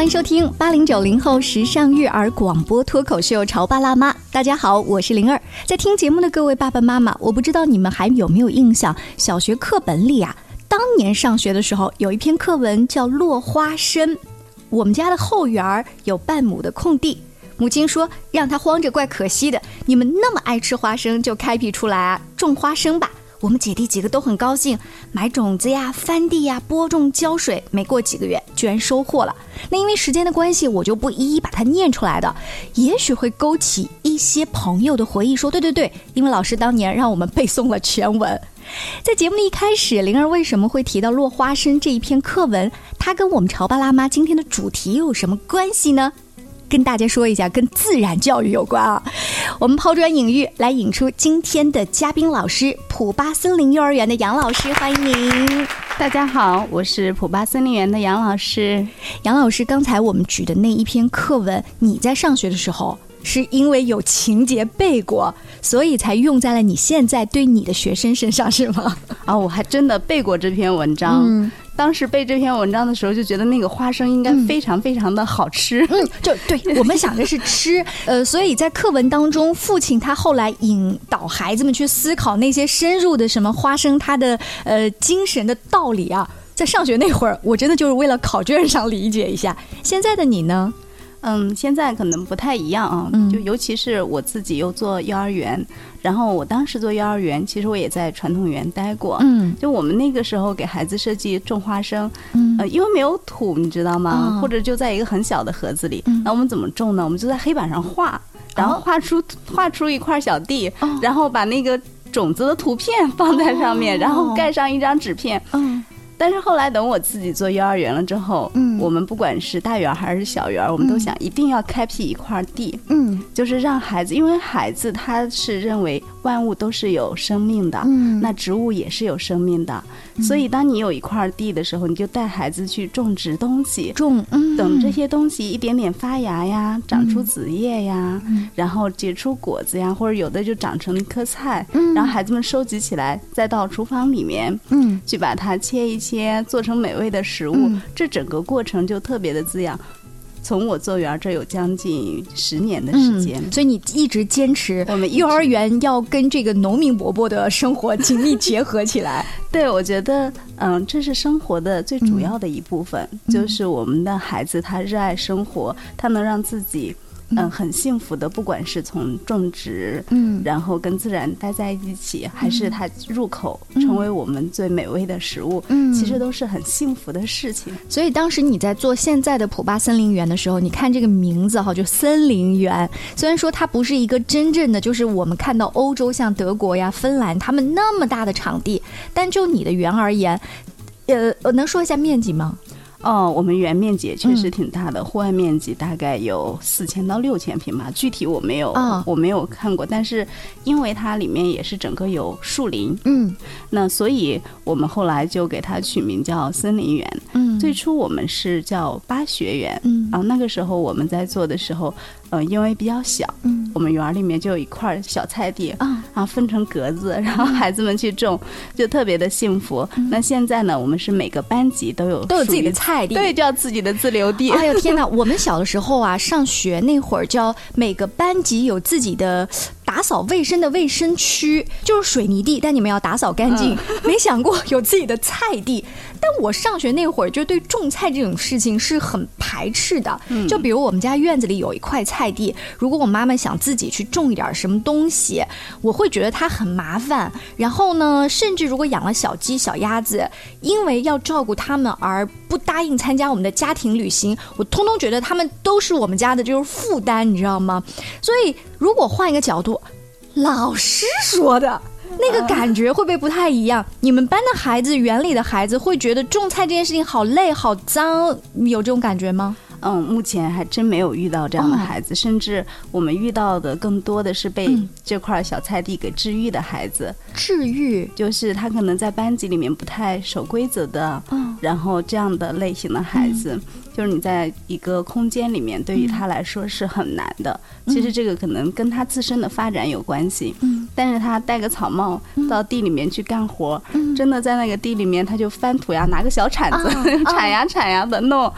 欢迎收听八零九零后时尚育儿广播脱口秀《潮爸辣妈》。大家好，我是灵儿。在听节目的各位爸爸妈妈，我不知道你们还有没有印象，小学课本里啊，当年上学的时候有一篇课文叫《落花生》。我们家的后园儿有半亩的空地，母亲说让它荒着怪可惜的。你们那么爱吃花生，就开辟出来啊，种花生吧。我们姐弟几个都很高兴，买种子呀、翻地呀、播种、浇水。没过几个月，居然收获了。那因为时间的关系，我就不一一把它念出来的，也许会勾起一些朋友的回忆。说对对对，因为老师当年让我们背诵了全文。在节目的一开始，灵儿为什么会提到《落花生》这一篇课文？它跟我们潮爸辣妈今天的主题又有什么关系呢？跟大家说一下，跟自然教育有关啊。我们抛砖引玉，来引出今天的嘉宾老师——普巴森林幼儿园的杨老师，欢迎您。大家好，我是普巴森林园的杨老师。杨老师，刚才我们举的那一篇课文，你在上学的时候是因为有情节背过，所以才用在了你现在对你的学生身上，是吗？啊，我还真的背过这篇文章。嗯。当时背这篇文章的时候，就觉得那个花生应该非常非常的好吃。嗯，就对 我们想的是吃，呃，所以在课文当中，父亲他后来引导孩子们去思考那些深入的什么花生它的呃精神的道理啊。在上学那会儿，我真的就是为了考卷上理解一下。现在的你呢？嗯，现在可能不太一样啊，就尤其是我自己又做幼儿园，然后我当时做幼儿园，其实我也在传统园待过，嗯，就我们那个时候给孩子设计种花生，嗯，呃，因为没有土，你知道吗？或者就在一个很小的盒子里，那我们怎么种呢？我们就在黑板上画，然后画出画出一块小地，然后把那个种子的图片放在上面，然后盖上一张纸片，嗯。但是后来等我自己做幼儿园了之后，嗯，我们不管是大园还是小园，我们都想一定要开辟一块地，嗯，就是让孩子，因为孩子他是认为万物都是有生命的，嗯，那植物也是有生命的，所以当你有一块地的时候，你就带孩子去种植东西，种，等这些东西一点点发芽呀，长出子叶呀，然后结出果子呀，或者有的就长成一棵菜，嗯，然后孩子们收集起来，再到厨房里面，嗯，去把它切一切。做成美味的食物，这整个过程就特别的滋养。从我做园这有将近十年的时间，所以你一直坚持我们幼儿园要跟这个农民伯伯的生活紧密结合起来。对，我觉得嗯，这是生活的最主要的一部分，就是我们的孩子他热爱生活，他能让自己。嗯，很幸福的，不管是从种植，嗯，然后跟自然待在一起，还是它入口成为我们最美味的食物，嗯，其实都是很幸福的事情。所以当时你在做现在的普巴森林园的时候，你看这个名字哈，就森林园。虽然说它不是一个真正的，就是我们看到欧洲像德国呀、芬兰他们那么大的场地，但就你的园而言，呃，能说一下面积吗？哦，我们园面积确实挺大的，户外面积大概有四千到六千平吧，具体我没有，我没有看过。但是因为它里面也是整个有树林，嗯，那所以我们后来就给它取名叫森林园。嗯，最初我们是叫巴学园，嗯，然后那个时候我们在做的时候。嗯，因为比较小，嗯，我们园里面就有一块小菜地啊，然后分成格子，然后孩子们去种，就特别的幸福。那现在呢，我们是每个班级都有都有自己的菜地，对，叫自己的自留地。哎呦天哪，我们小的时候啊，上学那会儿叫每个班级有自己的。打扫卫生的卫生区就是水泥地，但你们要打扫干净。没想过有自己的菜地，但我上学那会儿就对种菜这种事情是很排斥的。就比如我们家院子里有一块菜地，如果我妈妈想自己去种一点什么东西，我会觉得它很麻烦。然后呢，甚至如果养了小鸡、小鸭子，因为要照顾它们而不答应参加我们的家庭旅行，我通通觉得它们都是我们家的就是负担，你知道吗？所以如果换一个角度。老师说的那个感觉会不会不太一样？你们班的孩子、园里的孩子会觉得种菜这件事情好累、好脏，有这种感觉吗？嗯，目前还真没有遇到这样的孩子，甚至我们遇到的更多的是被这块小菜地给治愈的孩子。治愈就是他可能在班级里面不太守规则的，然后这样的类型的孩子。就是你在一个空间里面，对于他来说是很难的。其实这个可能跟他自身的发展有关系。嗯，但是他戴个草帽到地里面去干活，真的在那个地里面，他就翻土呀，拿个小铲子 铲呀铲呀的弄，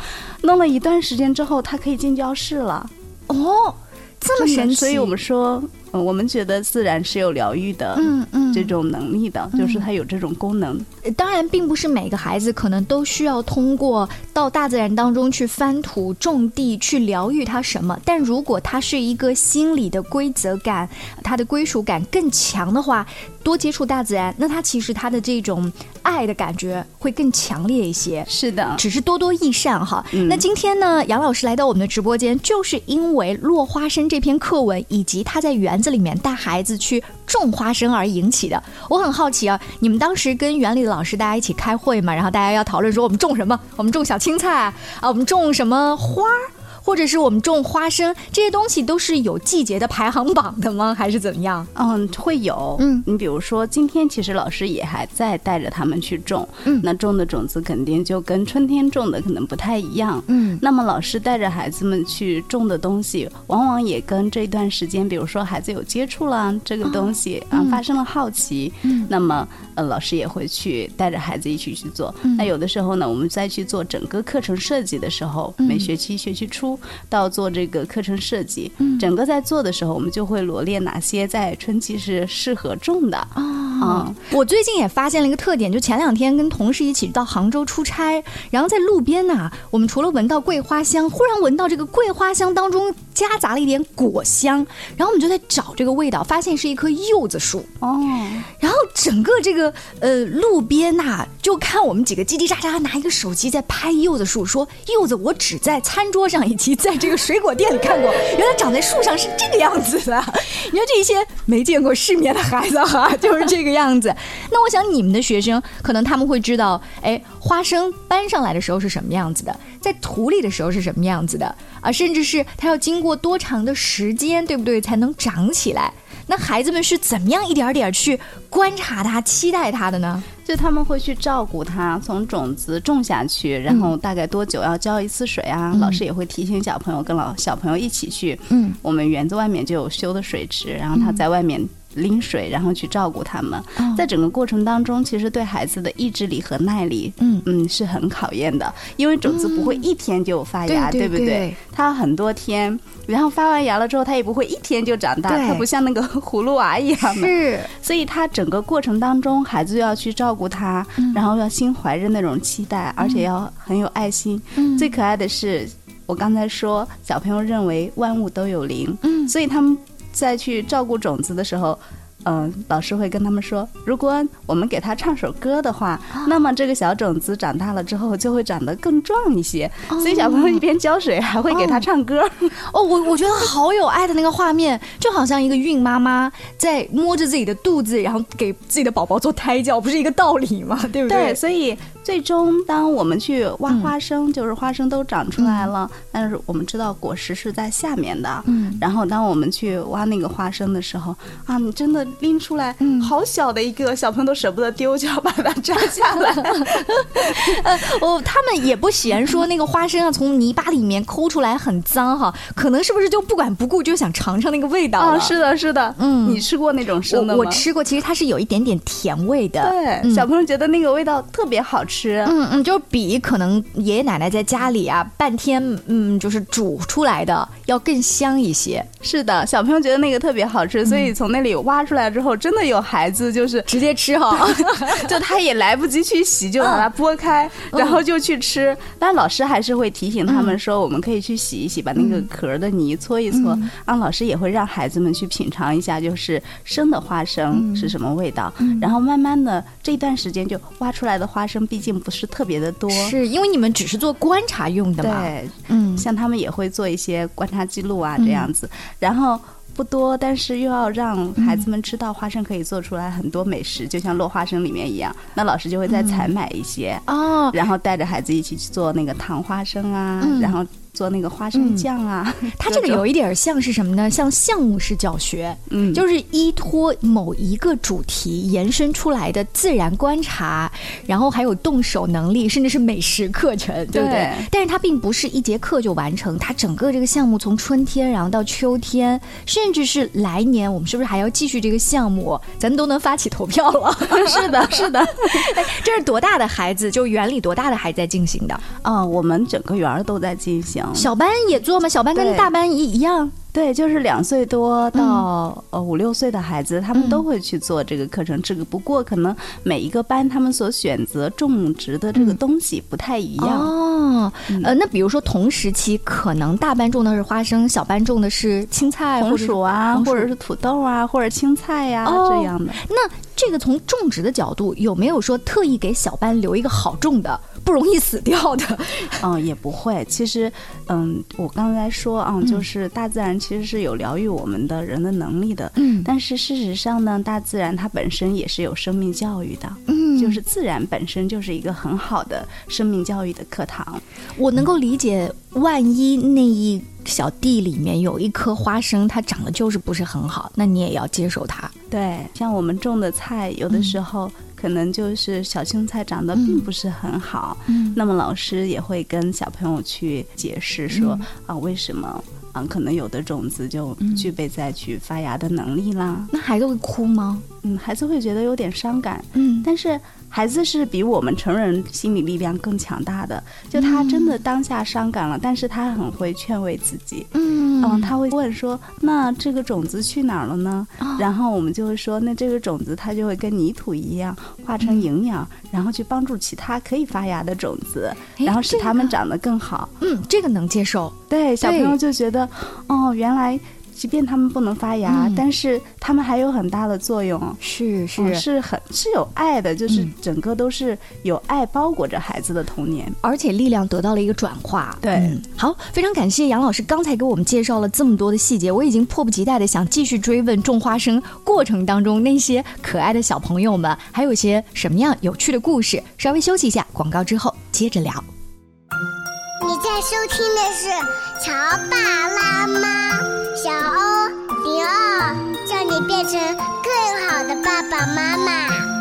弄了一段时间之后，他可以进教室了。哦，这么神奇！所以我们说。嗯，我们觉得自然是有疗愈的，嗯嗯，这种能力的，就是它有这种功能。当然，并不是每个孩子可能都需要通过到大自然当中去翻土、种地去疗愈他什么。但如果他是一个心理的规则感、他的归属感更强的话，多接触大自然，那他其实他的这种爱的感觉会更强烈一些。是的，只是多多益善哈。那今天呢，杨老师来到我们的直播间，就是因为《落花生》这篇课文以及他在这。里面带孩子去种花生而引起的，我很好奇啊，你们当时跟园里的老师大家一起开会嘛，然后大家要讨论说我们种什么，我们种小青菜啊，我们种什么花。或者是我们种花生这些东西都是有季节的排行榜的吗？还是怎么样？嗯，会有。嗯，你比如说今天其实老师也还在带着他们去种。嗯，那种的种子肯定就跟春天种的可能不太一样。嗯，那么老师带着孩子们去种的东西，往往也跟这段时间，比如说孩子有接触了这个东西啊，发生了好奇。嗯，那么呃，老师也会去带着孩子一起去做。那有的时候呢，我们再去做整个课程设计的时候，每学期学期初。到做这个课程设计，整个在做的时候，我们就会罗列哪些在春季是适合种的啊。我最近也发现了一个特点，就前两天跟同事一起到杭州出差，然后在路边呐，我们除了闻到桂花香，忽然闻到这个桂花香当中夹杂了一点果香，然后我们就在找这个味道，发现是一棵柚子树哦。然后整个这个呃路边呐，就看我们几个叽叽喳喳拿一个手机在拍柚子树，说柚子我只在餐桌上以及在这个水果店里看过，原来长在树上是这个样子的。你看这些没见过世面的孩子哈，就是这个样子。那我想你们的学生可能他们会知道，哎，花生搬上来的时候是什么样子的，在土里的时候是什么样子的啊，甚至是它要经过多长的时间，对不对，才能长起来？那孩子们是怎么样一点点去观察它、期待它的呢？就他们会去照顾它，从种子种下去，然后大概多久要浇一次水啊？老师也会提醒小朋友，跟老小朋友一起去。嗯，我们园子外面就有修的水池，然后他在外面。拎水，然后去照顾他们，在整个过程当中，其实对孩子的意志力和耐力，嗯嗯，是很考验的。因为种子不会一天就发芽，对不对？它很多天，然后发完芽了之后，它也不会一天就长大，它不像那个葫芦娃一样嘛。是，所以它整个过程当中，孩子要去照顾他，然后要心怀着那种期待，而且要很有爱心。最可爱的是，我刚才说，小朋友认为万物都有灵，嗯，所以他们。再去照顾种子的时候。嗯，老师会跟他们说，如果我们给他唱首歌的话，那么这个小种子长大了之后就会长得更壮一些。所以小朋友一边浇水还会给他唱歌。哦，我我觉得好有爱的那个画面，就好像一个孕妈妈在摸着自己的肚子，然后给自己的宝宝做胎教，不是一个道理吗？对不对？对，所以最终当我们去挖花生，就是花生都长出来了，但是我们知道果实是在下面的。嗯。然后当我们去挖那个花生的时候，啊，你真的。拎出来，嗯，好小的一个小朋友都舍不得丢，就要把它摘下来。呃，哦，他们也不嫌说那个花生啊从泥巴里面抠出来很脏哈，可能是不是就不管不顾就想尝尝那个味道啊？是的，是的，嗯，你吃过那种生的吗？我吃过，其实它是有一点点甜味的。对，小朋友觉得那个味道特别好吃。嗯嗯，就比可能爷爷奶奶在家里啊半天嗯就是煮出来的要更香一些。是的，小朋友觉得那个特别好吃，所以从那里挖出来。之后真的有孩子就是直接吃哈，就他也来不及去洗，就把它剥开，然后就去吃。但老师还是会提醒他们说，我们可以去洗一洗，把那个壳的泥搓一搓。啊，老师也会让孩子们去品尝一下，就是生的花生是什么味道。然后慢慢的这段时间就挖出来的花生，毕竟不是特别的多，是因为你们只是做观察用的嘛。对，嗯，像他们也会做一些观察记录啊，这样子，然后。不多，但是又要让孩子们知道花生可以做出来很多美食，就像落花生里面一样。那老师就会再采买一些哦，然后带着孩子一起去做那个糖花生啊，然后做那个花生酱啊。它这个有一点像是什么呢？像项目式教学，嗯，就是依托某一个主题延伸出来的自然观察，然后还有动手能力，甚至是美食课程，对不对？但是它并不是一节课就完成，它整个这个项目从春天然后到秋天，甚至是来年，我们是不是还要继续这个项目？咱都能发起投票了。是的，是的。这是多大的孩子？就园里多大的孩子在进行的？啊，我们整个园儿都在进行。小班也做吗？小班跟大班一一样？对，就是两岁多到呃五六岁的孩子，他们都会去做这个课程。这个不过可能每一个班他们所选择种植的这个东西不太一样哦。呃，那比如说同时期，可能大班种的是花生，小班种的是青菜、红薯啊，或者是土豆啊，或者青菜呀这样的。那这个从种植的角度，有没有说特意给小班留一个好种的？不容易死掉的，嗯，也不会。其实，嗯，我刚才说啊，就是大自然其实是有疗愈我们的人的能力的。嗯，但是事实上呢，大自然它本身也是有生命教育的。嗯，就是自然本身就是一个很好的生命教育的课堂。我能够理解，万一那一小地里面有一颗花生，它长得就是不是很好，那你也要接受它。对，像我们种的菜，有的时候。可能就是小青菜长得并不是很好，嗯那么老师也会跟小朋友去解释说啊，为什么啊？可能有的种子就具备再去发芽的能力啦。那孩子会哭吗？嗯，孩子会觉得有点伤感。嗯，但是。孩子是比我们成人心理力量更强大的，就他真的当下伤感了，但是他很会劝慰自己，嗯，嗯，他会问说，那这个种子去哪儿了呢？然后我们就会说，那这个种子它就会跟泥土一样化成营养，然后去帮助其他可以发芽的种子，然后使它们长得更好。嗯，这个能接受。对，小朋友就觉得，哦，原来。即便他们不能发芽，但是他们还有很大的作用。是是是很是有爱的，就是整个都是有爱包裹着孩子的童年，而且力量得到了一个转化。对，好，非常感谢杨老师刚才给我们介绍了这么多的细节，我已经迫不及待的想继续追问种花生过程当中那些可爱的小朋友们还有些什么样有趣的故事。稍微休息一下，广告之后接着聊。你在收听的是《乔爸拉妈》。小欧零二，叫你变成更好的爸爸妈妈。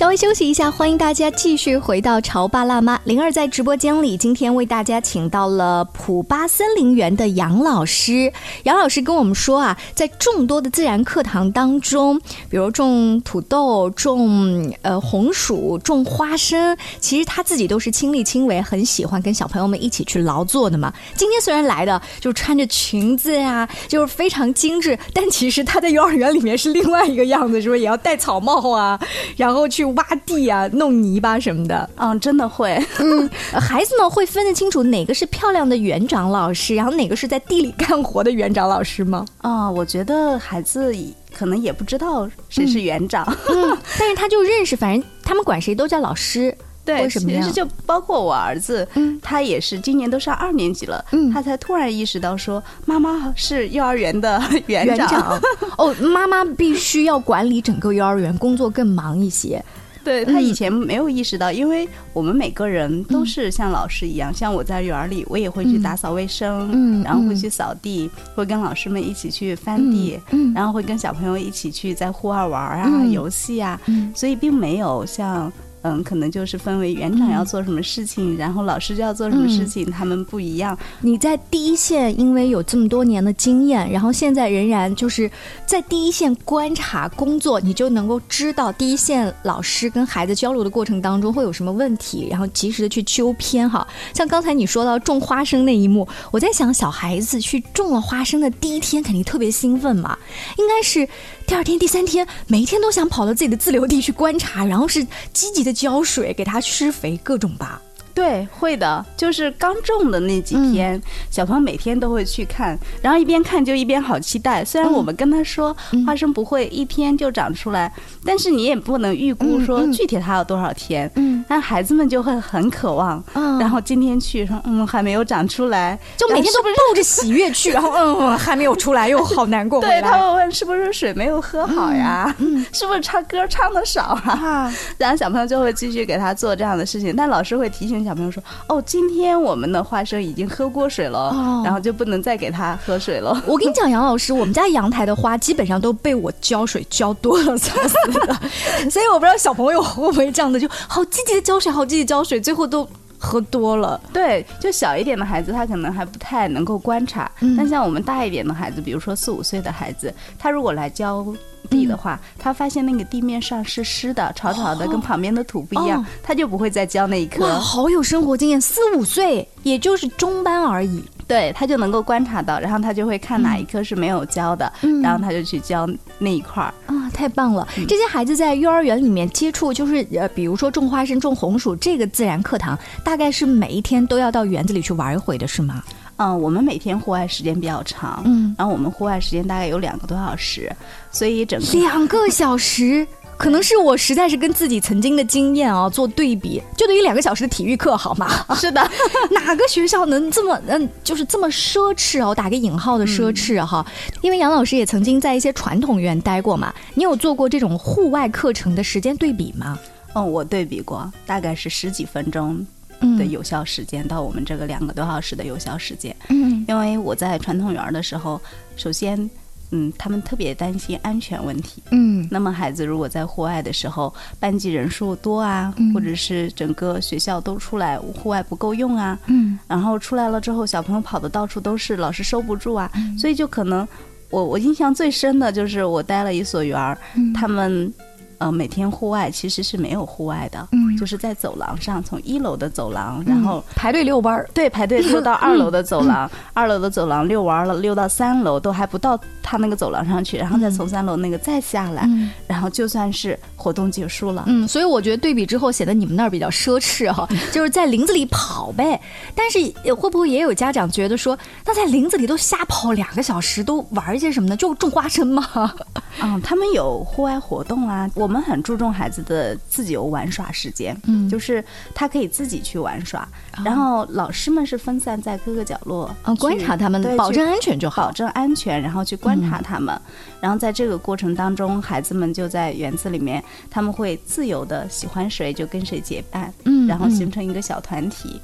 稍微休息一下，欢迎大家继续回到潮爸辣妈。灵儿在直播间里，今天为大家请到了普巴森林园的杨老师。杨老师跟我们说啊，在众多的自然课堂当中，比如种土豆、种呃红薯、种花生，其实他自己都是亲力亲为，很喜欢跟小朋友们一起去劳作的嘛。今天虽然来的就穿着裙子呀，就是非常精致，但其实他在幼儿园里面是另外一个样子，是不是也要戴草帽啊，然后去。挖地啊，弄泥巴什么的，嗯，真的会。嗯，孩子们会分得清楚哪个是漂亮的园长老师，然后哪个是在地里干活的园长老师吗？啊，我觉得孩子可能也不知道谁是园长，嗯，但是他就认识，反正他们管谁都叫老师。对，其实就包括我儿子，嗯，他也是今年都上二年级了，嗯，他才突然意识到说，妈妈是幼儿园的园长。哦，妈妈必须要管理整个幼儿园，工作更忙一些。对他以前没有意识到，因为我们每个人都是像老师一样，像我在园儿里，我也会去打扫卫生，嗯，然后会去扫地，会跟老师们一起去翻地，嗯，然后会跟小朋友一起去在户外玩啊，游戏啊，所以并没有像。嗯，可能就是分为园长要做什么事情，然后老师就要做什么事情，他们不一样。你在第一线，因为有这么多年的经验，然后现在仍然就是在第一线观察工作，你就能够知道第一线老师跟孩子交流的过程当中会有什么问题，然后及时的去纠偏哈。像刚才你说到种花生那一幕，我在想小孩子去种了花生的第一天肯定特别兴奋嘛，应该是第二天、第三天，每一天都想跑到自己的自留地去观察，然后是积极的。浇水给它施肥，各种吧。对，会的，就是刚种的那几天，小朋友每天都会去看，然后一边看就一边好期待。虽然我们跟他说花生不会一天就长出来，但是你也不能预估说具体它要多少天。嗯，但孩子们就会很渴望。嗯，然后今天去说，嗯，还没有长出来，就每天都抱着喜悦去，然后嗯，还没有出来，又好难过。对他们问是不是水没有喝好呀？嗯，是不是唱歌唱的少啊？然后小朋友就会继续给他做这样的事情，但老师会提醒。小朋友说：“哦，今天我们的花生已经喝过水了，然后就不能再给他喝水了。”我跟你讲，杨老师，我们家阳台的花基本上都被我浇水浇多了 所以我不知道小朋友会不会这样的，就好积极的浇水，好积极浇水，最后都喝多了。对，就小一点的孩子，他可能还不太能够观察，但像我们大一点的孩子，比如说四五岁的孩子，他如果来浇。地的话，他发现那个地面上是湿的、潮潮的，跟旁边的土不一样，他就不会再浇那一颗。好有生活经验，四五岁，也就是中班而已。对他就能够观察到，然后他就会看哪一颗是没有浇的，然后他就去浇那一块儿。啊，太棒了！这些孩子在幼儿园里面接触，就是呃，比如说种花生、种红薯这个自然课堂，大概是每一天都要到园子里去玩一回的，是吗？嗯，我们每天户外时间比较长，嗯，然后我们户外时间大概有两个多小时，所以整个两个小时，可能是我实在是跟自己曾经的经验啊做对比，就等于两个小时的体育课，好吗？是的，哪个学校能这么嗯，就是这么奢侈哦？打个引号的奢侈哈，因为杨老师也曾经在一些传统院待过嘛，你有做过这种户外课程的时间对比吗？嗯，我对比过，大概是十几分钟。的有效时间到我们这个两个多小时的有效时间，嗯，因为我在传统园的时候，首先，嗯，他们特别担心安全问题，嗯，那么孩子如果在户外的时候，班级人数多啊，或者是整个学校都出来，户外不够用啊，嗯，然后出来了之后，小朋友跑的到处都是，老师收不住啊，所以就可能，我我印象最深的就是我待了一所园儿，他们。呃，每天户外其实是没有户外的，嗯，就是在走廊上，从一楼的走廊，然后排队遛弯儿，对，排队溜到二楼的走廊，二楼的走廊遛完了，溜到三楼都还不到他那个走廊上去，然后再从三楼那个再下来，然后就算是活动结束了。嗯，所以我觉得对比之后显得你们那儿比较奢侈哈，就是在林子里跑呗。但是会不会也有家长觉得说，那在林子里都瞎跑两个小时，都玩一些什么呢？就种花生吗？嗯，他们有户外活动啊，我。我们很注重孩子的自由玩耍时间，嗯，就是他可以自己去玩耍，然后老师们是分散在各个角落，嗯，观察他们，保证安全就好，保证安全，然后去观察他们，然后在这个过程当中，孩子们就在园子里面，他们会自由的喜欢谁就跟谁结伴，嗯，然后形成一个小团体，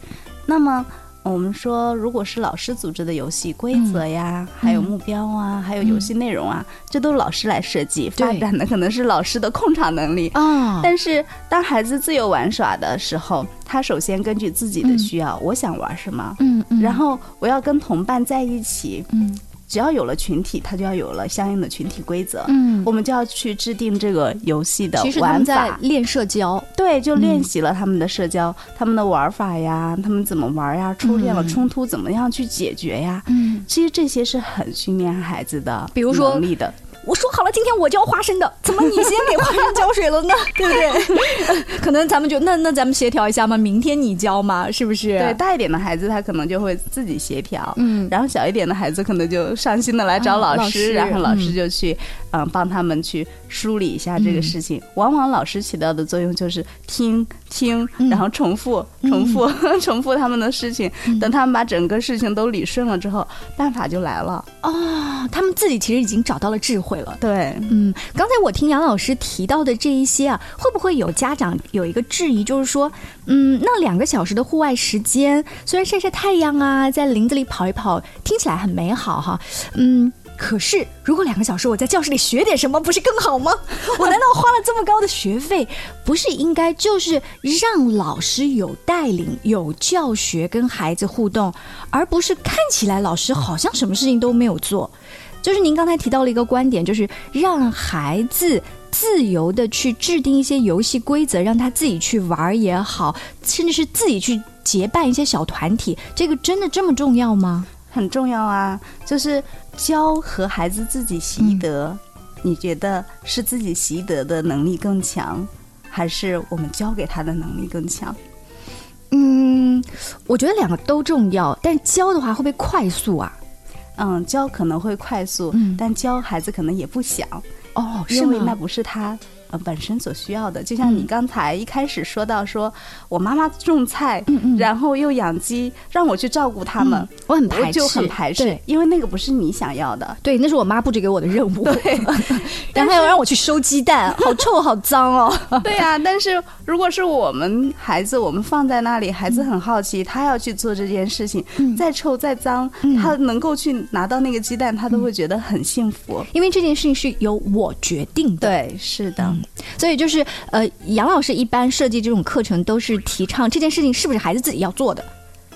那么。我们说，如果是老师组织的游戏规则呀，还有目标啊，还有游戏内容啊，这都是老师来设计发展的，可能是老师的控场能力啊。但是，当孩子自由玩耍的时候，他首先根据自己的需要，我想玩什么，嗯，然后我要跟同伴在一起，嗯。只要有了群体，它就要有了相应的群体规则。嗯，我们就要去制定这个游戏的玩法，练社交。对，就练习了他们的社交，他们的玩法呀，他们怎么玩呀？出现了冲突，怎么样去解决呀？嗯，其实这些是很训练孩子的，比如说能力的。我说好了，今天我浇花生的，怎么你先给花生浇水了呢？对不对？可能咱们就那那咱们协调一下嘛，明天你浇嘛，是不是？对，大一点的孩子他可能就会自己协调，嗯，然后小一点的孩子可能就上心的来找老师，然后老师就去嗯帮他们去梳理一下这个事情。往往老师起到的作用就是听听，然后重复重复 重复他们的事情，等他们把整个事情都理顺了之后，办法就来了。哦，他们自己其实已经找到了智慧。了，对，嗯，刚才我听杨老师提到的这一些啊，会不会有家长有一个质疑，就是说，嗯，那两个小时的户外时间，虽然晒晒太阳啊，在林子里跑一跑，听起来很美好哈，嗯，可是如果两个小时我在教室里学点什么，不是更好吗？我难道花了这么高的学费，不是应该就是让老师有带领、有教学跟孩子互动，而不是看起来老师好像什么事情都没有做？就是您刚才提到了一个观点，就是让孩子自由的去制定一些游戏规则，让他自己去玩也好，甚至是自己去结伴一些小团体，这个真的这么重要吗？很重要啊！就是教和孩子自己习得，你觉得是自己习得的能力更强，还是我们教给他的能力更强？嗯。我觉得两个都重要，但教的话会不会快速啊？嗯，教可能会快速，但教孩子可能也不想哦，因为那不是他。呃，本身所需要的，就像你刚才一开始说到，说我妈妈种菜，然后又养鸡，让我去照顾他们，我很排斥，就很排斥，因为那个不是你想要的。对，那是我妈布置给我的任务。对，然后还要让我去收鸡蛋，好臭，好脏哦。对呀，但是如果是我们孩子，我们放在那里，孩子很好奇，他要去做这件事情，再臭再脏，他能够去拿到那个鸡蛋，他都会觉得很幸福，因为这件事情是由我决定的。对，是的。所以就是呃，杨老师一般设计这种课程都是提倡这件事情是不是孩子自己要做的，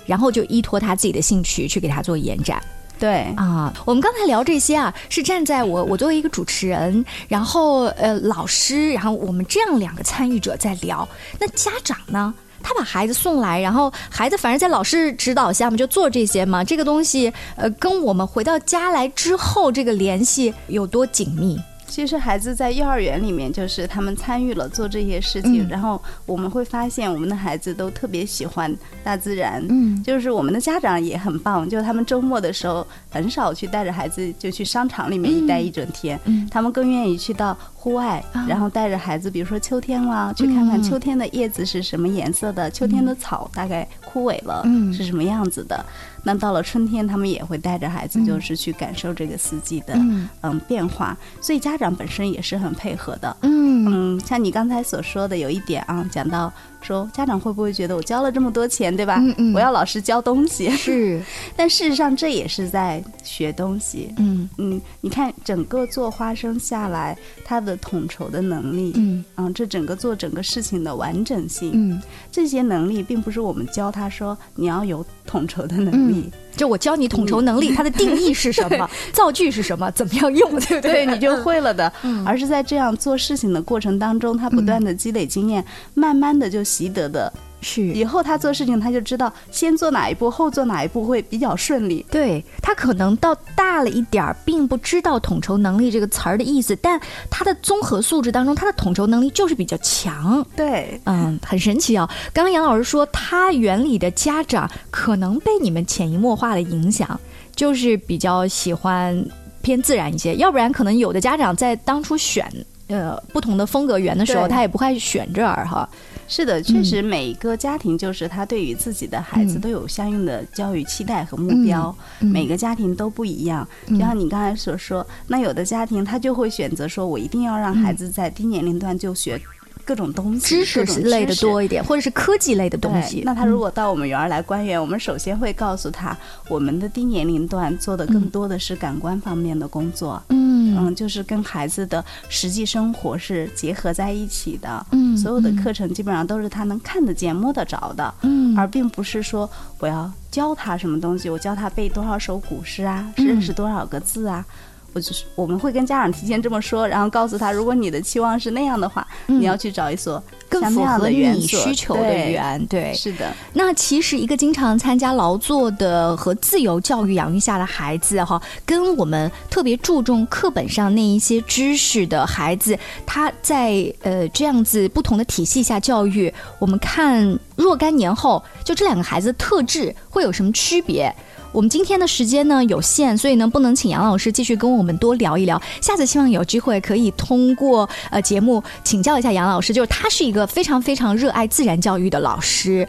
然后就依托他自己的兴趣去给他做延展。对啊，我们刚才聊这些啊，是站在我我作为一个主持人，然后呃老师，然后我们这样两个参与者在聊。那家长呢？他把孩子送来，然后孩子反正在老师指导下嘛，就做这些嘛。这个东西呃，跟我们回到家来之后这个联系有多紧密？其实孩子在幼儿园里面，就是他们参与了做这些事情，然后我们会发现，我们的孩子都特别喜欢大自然。嗯，就是我们的家长也很棒，就他们周末的时候很少去带着孩子就去商场里面一待一整天，他们更愿意去到户外，然后带着孩子，比如说秋天了，去看看秋天的叶子是什么颜色的，秋天的草大概枯萎了是什么样子的。那到了春天，他们也会带着孩子，就是去感受这个四季的嗯。变化，所以家长本身也是很配合的。嗯。嗯，像你刚才所说的有一点啊，讲到。说家长会不会觉得我交了这么多钱，对吧？嗯嗯，我要老师教东西。是，但事实上这也是在学东西。嗯。嗯，你看整个做花生下来，它的统筹的能力，嗯啊，这整个做整个事情的完整性，嗯，这些能力并不是我们教他说你要有统筹的能力。就我教你统筹能力，它的定义是什么？造句是什么？怎么样用？对不对？你就会了的。而是在这样做事情的过程当中，他不断的积累经验，慢慢的就习得的。是，以后他做事情，他就知道先做哪一步，后做哪一步会比较顺利。对他可能到大了一点儿，并不知道统筹能力这个词儿的意思，但他的综合素质当中，他的统筹能力就是比较强。对，嗯，很神奇啊。刚刚杨老师说，他园里的家长可能被你们潜移默化的影响，就是比较喜欢偏自然一些，要不然可能有的家长在当初选呃不同的风格园的时候，他也不会选这儿哈。是的，确实每个家庭就是他对于自己的孩子都有相应的教育期待和目标，每个家庭都不一样。就像你刚才所说，那有的家庭他就会选择说，我一定要让孩子在低年龄段就学。各种东西，知识类的多一点，或者是科技类的东西。那他如果到我们园儿来观园，我们首先会告诉他，我们的低年龄段做的更多的是感官方面的工作。嗯嗯，就是跟孩子的实际生活是结合在一起的。嗯，所有的课程基本上都是他能看得见、摸得着的。嗯，而并不是说我要教他什么东西，我教他背多少首古诗啊，认识多少个字啊。我就是我们会跟家长提前这么说，然后告诉他，如果你的期望是那样的话，你要去找一所更符合你需求的园。对，是的。那其实一个经常参加劳作的和自由教育养育下的孩子，哈，跟我们特别注重课本上那一些知识的孩子，他在呃这样子不同的体系下教育，我们看若干年后，就这两个孩子的特质会有什么区别？我们今天的时间呢有限，所以呢不能请杨老师继续跟我们多聊一聊。下次希望有机会可以通过呃节目请教一下杨老师，就是他是一个非常非常热爱自然教育的老师。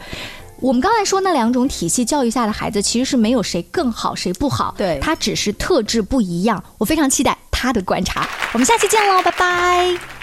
我们刚才说那两种体系教育下的孩子，其实是没有谁更好谁不好，对，他只是特质不一样。我非常期待他的观察。我们下期见喽，拜拜。